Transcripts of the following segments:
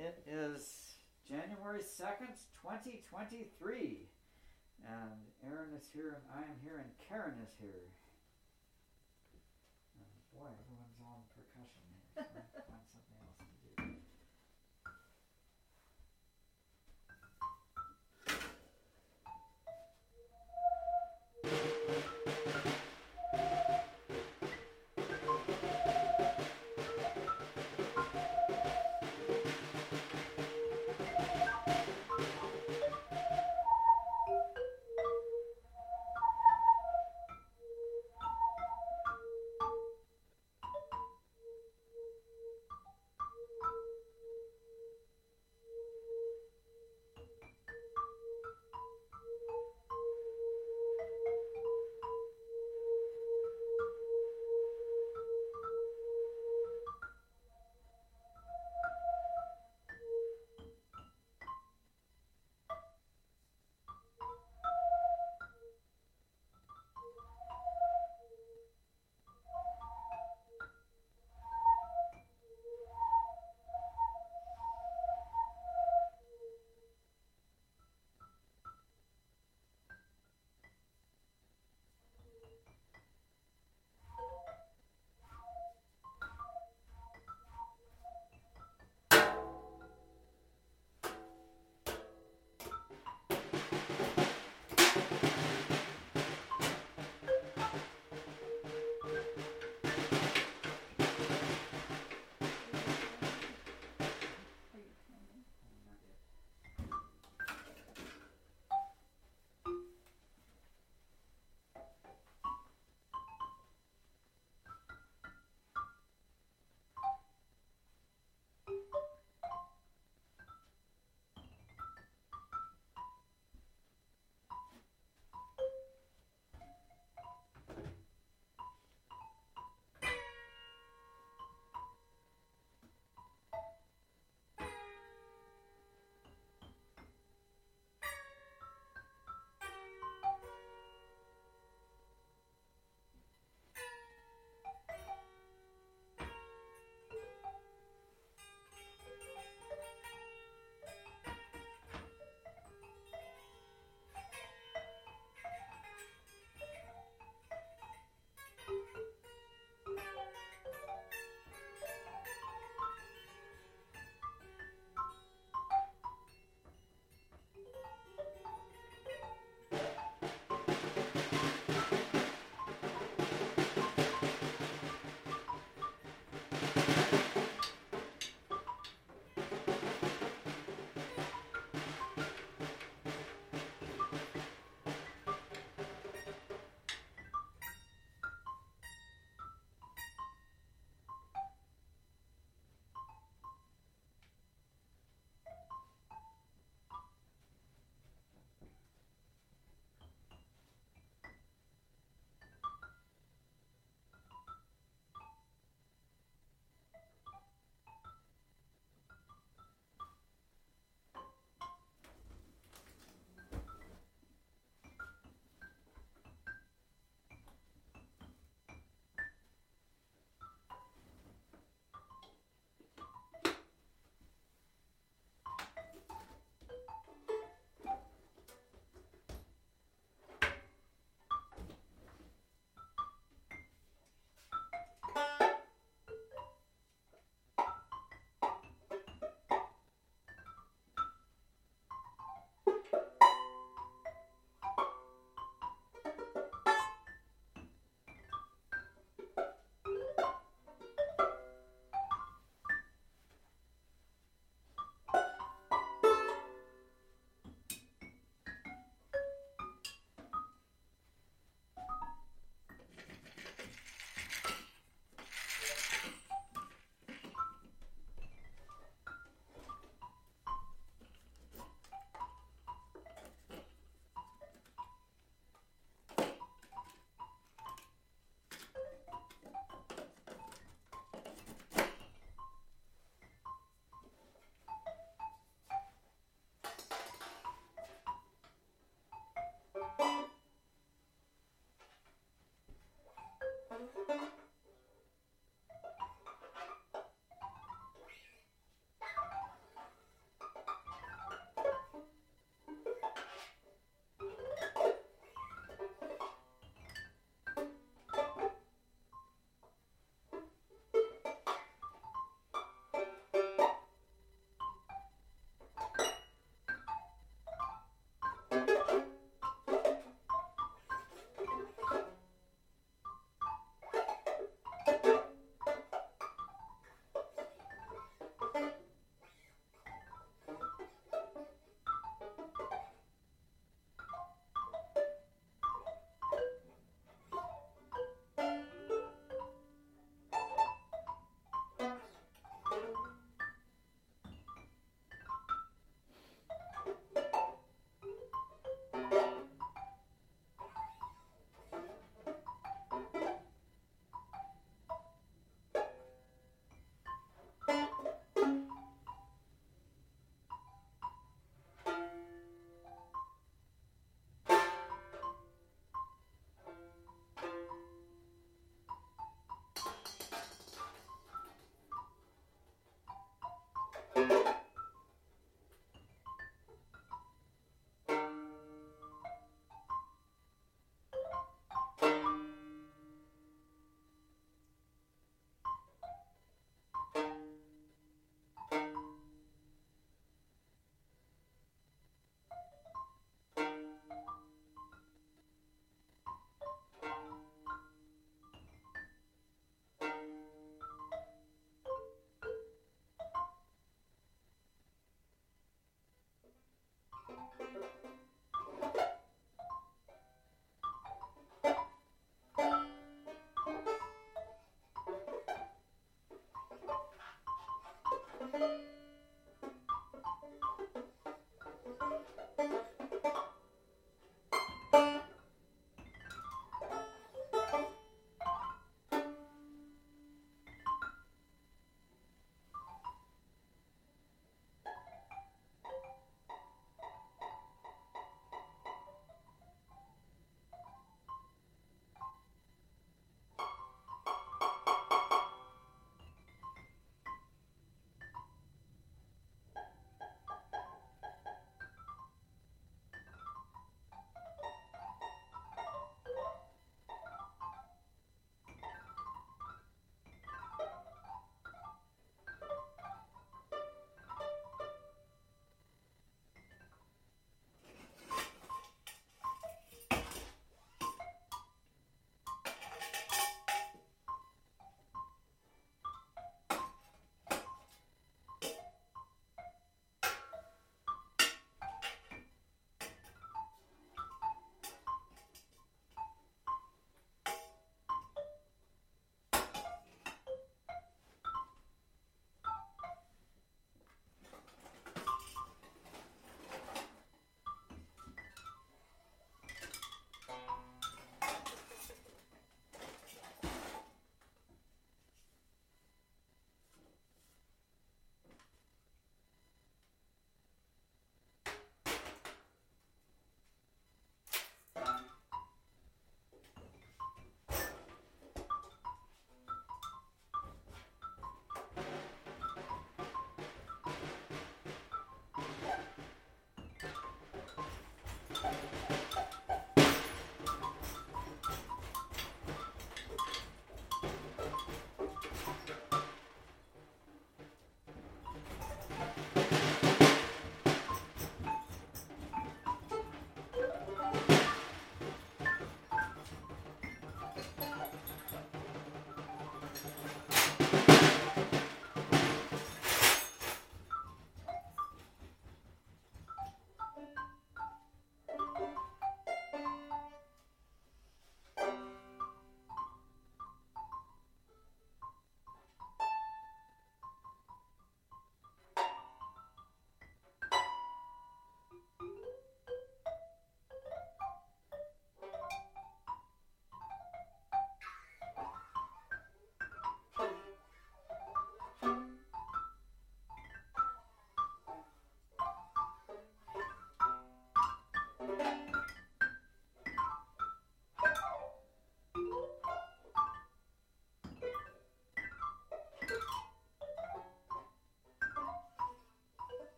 It is January 2nd, 2023. And Aaron is here, and I am here, and Karen is here. And boy, everyone's on percussion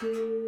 two.